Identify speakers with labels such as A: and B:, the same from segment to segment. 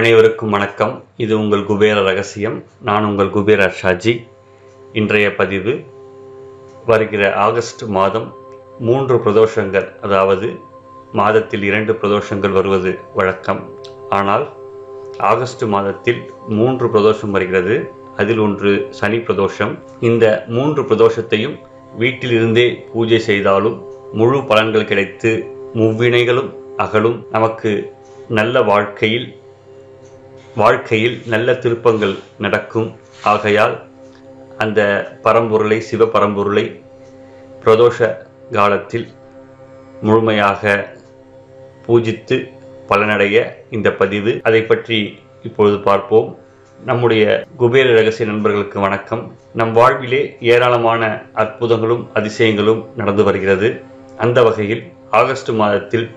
A: அனைவருக்கும் வணக்கம். இது உங்கள் குபேர ரகசியம். நான் உங்கள் குபேர ஷாஜி. இன்றைய பதிவு வருகிற ஆகஸ்ட் மாதம் மூன்று பிரதோஷங்கள் அதாவது மாதத்தில் இரண்டு பிரதோஷங்கள் வருவது வழக்கம். ஆனால் ஆகஸ்ட் மாதத்தில் மூன்று பிரதோஷம் வருகிறது. அதில் ஒன்று சனி பிரதோஷம். இந்த மூன்று பிரதோஷத்தையும் வீட்டிலிருந்தே பூஜை செய்தாலும் முழு பலன்கள் கிடைத்து முவ்வினைகளும் அகலும். நமக்கு நல்ல வாழ்க்கையில் வாழ்க்கையில் நல்ல திருப்பங்கள் நடக்கும். ஆகையால் அந்த பரம்பொருளை சிவ பரம்பொருளை பிரதோஷ காலத்தில் முழுமையாக பூஜித்து பலனடைய இந்த பதிவு. அதை பற்றி இப்பொழுது பார்ப்போம். நம்முடைய குபேர ரகசிய நண்பர்களுக்கு வணக்கம். நம் வாழ்விலே ஏராளமான அற்புதங்களும் அதிசயங்களும் நடந்து வருகிறது. அந்த வகையில் ஆகஸ்ட் மாதத்தில்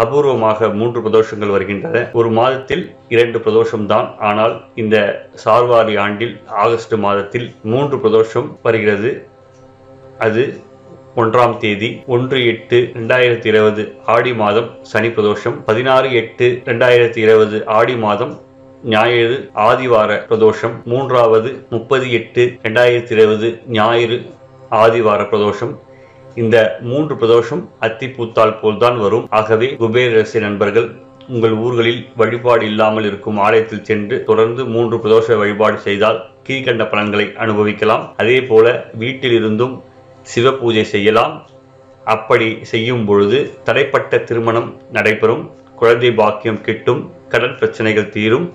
A: அபூர்வமாக மூன்று பிரதோஷங்கள் வருகின்றன. ஒரு மாதத்தில் இரண்டு பிரதோஷம் தான் ஆனால் இந்த சார்வாரி ஆண்டில் ஆகஸ்ட் மாதத்தில் மூன்று பிரதோஷம் வருகிறது. அது ஒன்றாம் தேதி ஒன்று எட்டு ரெண்டாயிரத்தி இருபது ஆடி மாதம் சனி பிரதோஷம் பதினாறு எட்டு ரெண்டாயிரத்தி இருபது ஆடி மாதம் ஞாயிறு ஆதிவார பிரதோஷம் மூன்றாவது முப்பது எட்டு ரெண்டாயிரத்தி இருபது ஞாயிறு ஆதிவார பிரதோஷம் இந்த மூன்று பிரதோஷம் அத்திப்பூத்தால் போல்தான் வரும். ஆகவே குபேர நண்பர்கள் உங்கள் ஊர்களில் வழிபாடு இல்லாமல் இருக்கும் ஆலயத்தில் சென்று தொடர்ந்து மூன்று பிரதோஷ வழிபாடு செய்தால் கீழ்கண்ட பலன்களை அனுபவிக்கலாம். அதே போல வீட்டிலிருந்தும் சிவ பூஜை செய்யலாம். அப்படி செய்யும் பொழுது தடைப்பட்ட திருமணம் நடைபெறும். குழந்தை பாக்கியம் கிட்டும் கடன் பிரச்சனைகள் தீரும்.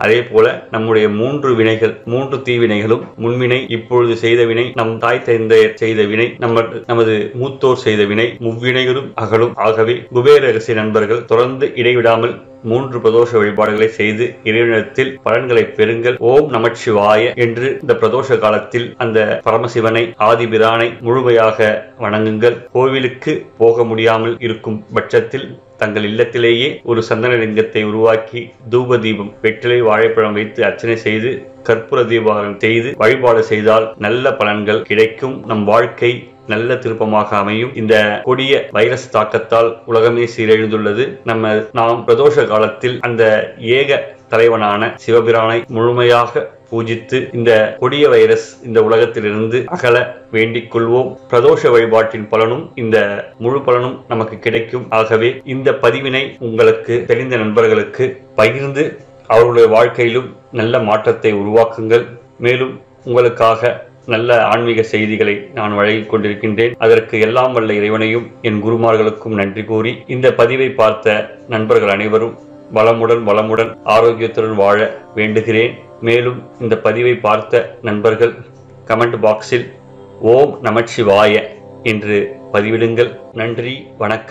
A: அதே போல நம்முடைய மூன்று வினைகள் மூன்று தீவினைகளும் முன்வினை இப்பொழுது செய்த வினை நம் தாய் தந்தையர் செய்த வினை நம்ம நமது மூத்தோர் செய்த வினை முவ்வினைகளும் அகலும். ஆகவே குபேர நண்பர்கள் தொடர்ந்து இடைவிடாமல் மூன்று பிரதோஷ வழிபாடுகளை செய்து இறைவனிடத்தில் பலன்களை பெறுங்கள். ஓம் நமச்சிவாய என்று இந்த பிரதோஷ காலத்தில் அந்த பரமசிவனை ஆதிபிரானை முழுமையாக வணங்குங்கள். கோவிலுக்கு போக முடியாமல் இருக்கும் பட்சத்தில் தங்கள் இல்லத்திலேயே ஒரு சந்தன லிங்கத்தை உருவாக்கி தூப தீபம் வெற்றிலை வாழைப்பழம் வைத்து அர்ச்சனை செய்து கற்பூர தீபாரம் செய்து வழிபாடு செய்தால் நல்ல பலன்கள் கிடைக்கும். நம் வாழ்க்கை நல்ல திருப்பமாக அமையும். இந்த கொடிய வைரஸ் தாக்கத்தால் உலகமே சீரழிந்துள்ளது. நம்ம நாம் பிரதோஷ காலத்தில் அந்த ஏக தலைவனான சிவபிரானை முழுமையாக பூஜித்து இந்த கொடிய வைரஸ் இந்த உலகத்திலிருந்து அகல வேண்டிக் கொள்வோம். பிரதோஷ வழிபாட்டின் பலனும் இந்த முழு பலனும் நமக்கு கிடைக்கும். ஆகவே இந்த பதிவினை உங்களுக்கு தெரிந்த நண்பர்களுக்கு பகிர்ந்து அவர்களுடைய வாழ்க்கையிலும் நல்ல மாற்றத்தை உருவாக்குங்கள். மேலும் உங்களுக்காக நல்ல ஆன்மீக செய்திகளை நான் வழங்கிக் கொண்டிருக்கின்றேன். அதற்கு எல்லாம் வல்ல இறைவனையும் என் குருமார்களுக்கும் நன்றி கூறி இந்த பதிவை பார்த்த நண்பர்கள் அனைவரும் வளமுடன் வளமுடன் ஆரோக்கியத்துடன் வாழ வேண்டுகிறேன். மேலும் இந்த பதிவை பார்த்த நண்பர்கள் கமெண்ட் பாக்ஸில் ஓம் நமச்சிவாய என்று பதிவிடுங்கள். நன்றி வணக்கம்.